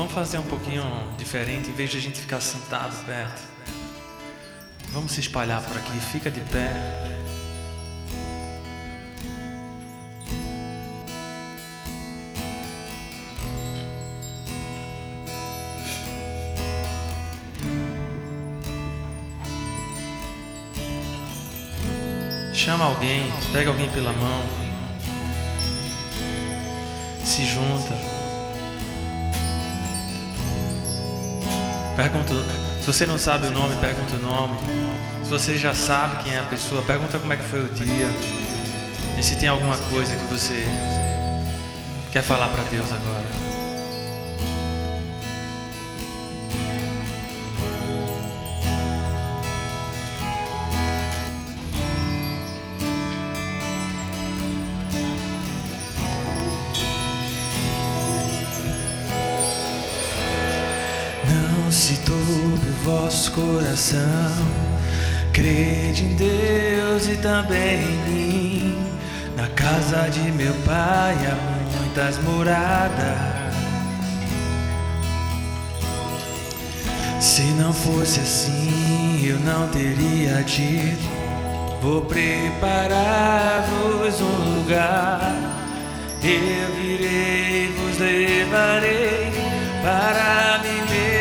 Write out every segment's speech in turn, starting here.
Vamos fazer um pouquinho diferente, em vez de a gente ficar sentado perto. Vamos se espalhar por aqui. Fica de pé. Chama alguém, pega alguém pela mão, se junta. Pergunta, se você não sabe o nome, pergunta o nome. Se você já sabe quem é a pessoa, pergunta como é que foi o dia. E se tem alguma coisa que você quer falar para Deus agora. Não se turbe o vosso coração. Crede em Deus e também em mim. Na casa de meu pai há muitas moradas. Se não fosse assim, eu não teria dito. Vou preparar-vos um lugar. Eu virei, vos levarei para mim mesmo.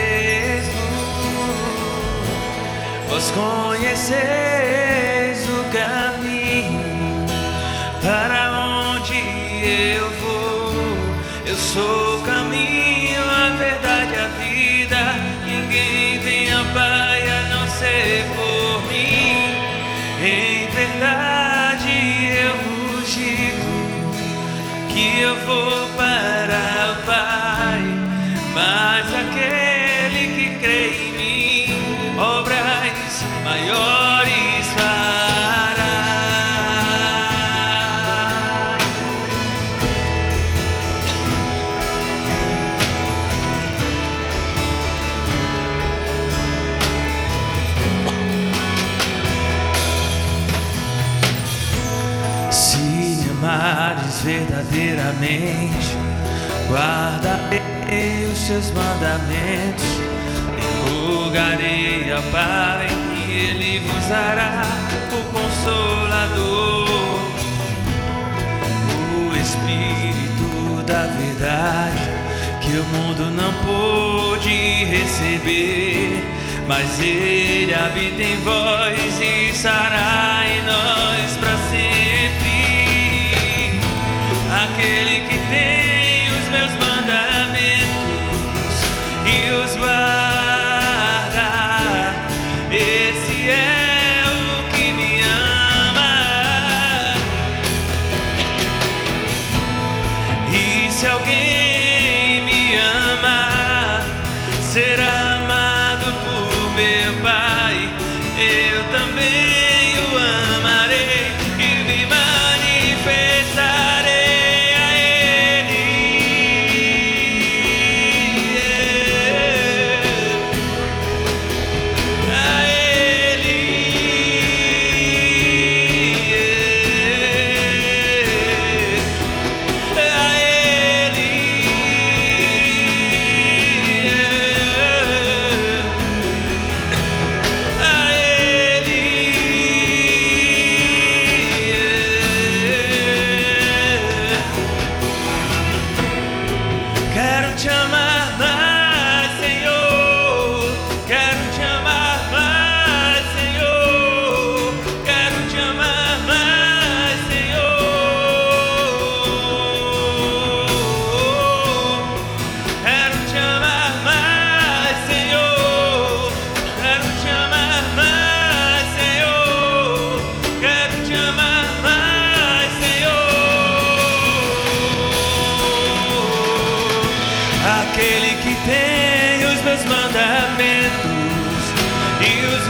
Vós conheceis o caminho para onde eu vou. Eu sou o caminho, a verdade, a vida. Ninguém vem ao Pai a não ser por mim. Em verdade eu vos digo que eu vou verdadeiramente, guardarei os seus mandamentos, e rogarei ao e Ele vos dará o Consolador, o Espírito da verdade, que o mundo não pôde receber. Mas ele habita em vós e estará em nós para sempre. Aquele que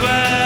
e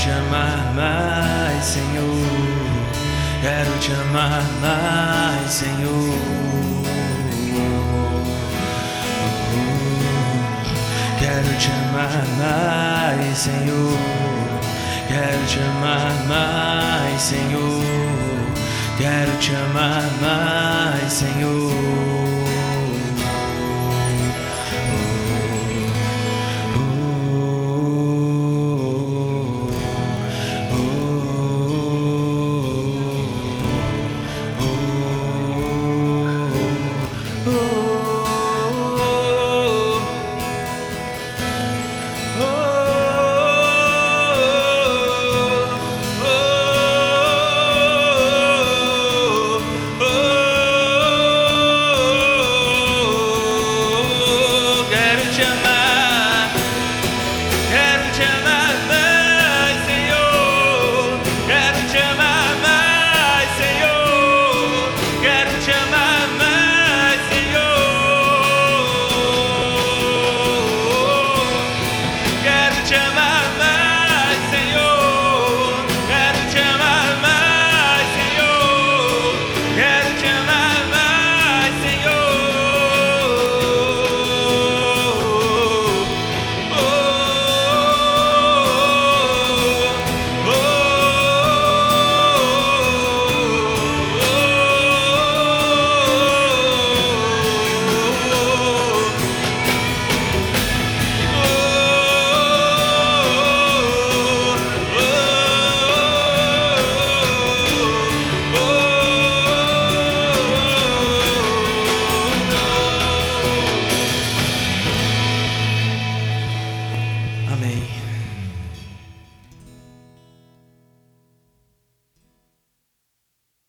te amar mais, Senhor. Quero te amar mais, Senhor. Quero te amar mais, Senhor. Quero te amar mais, Senhor. Quero te amar mais, Senhor.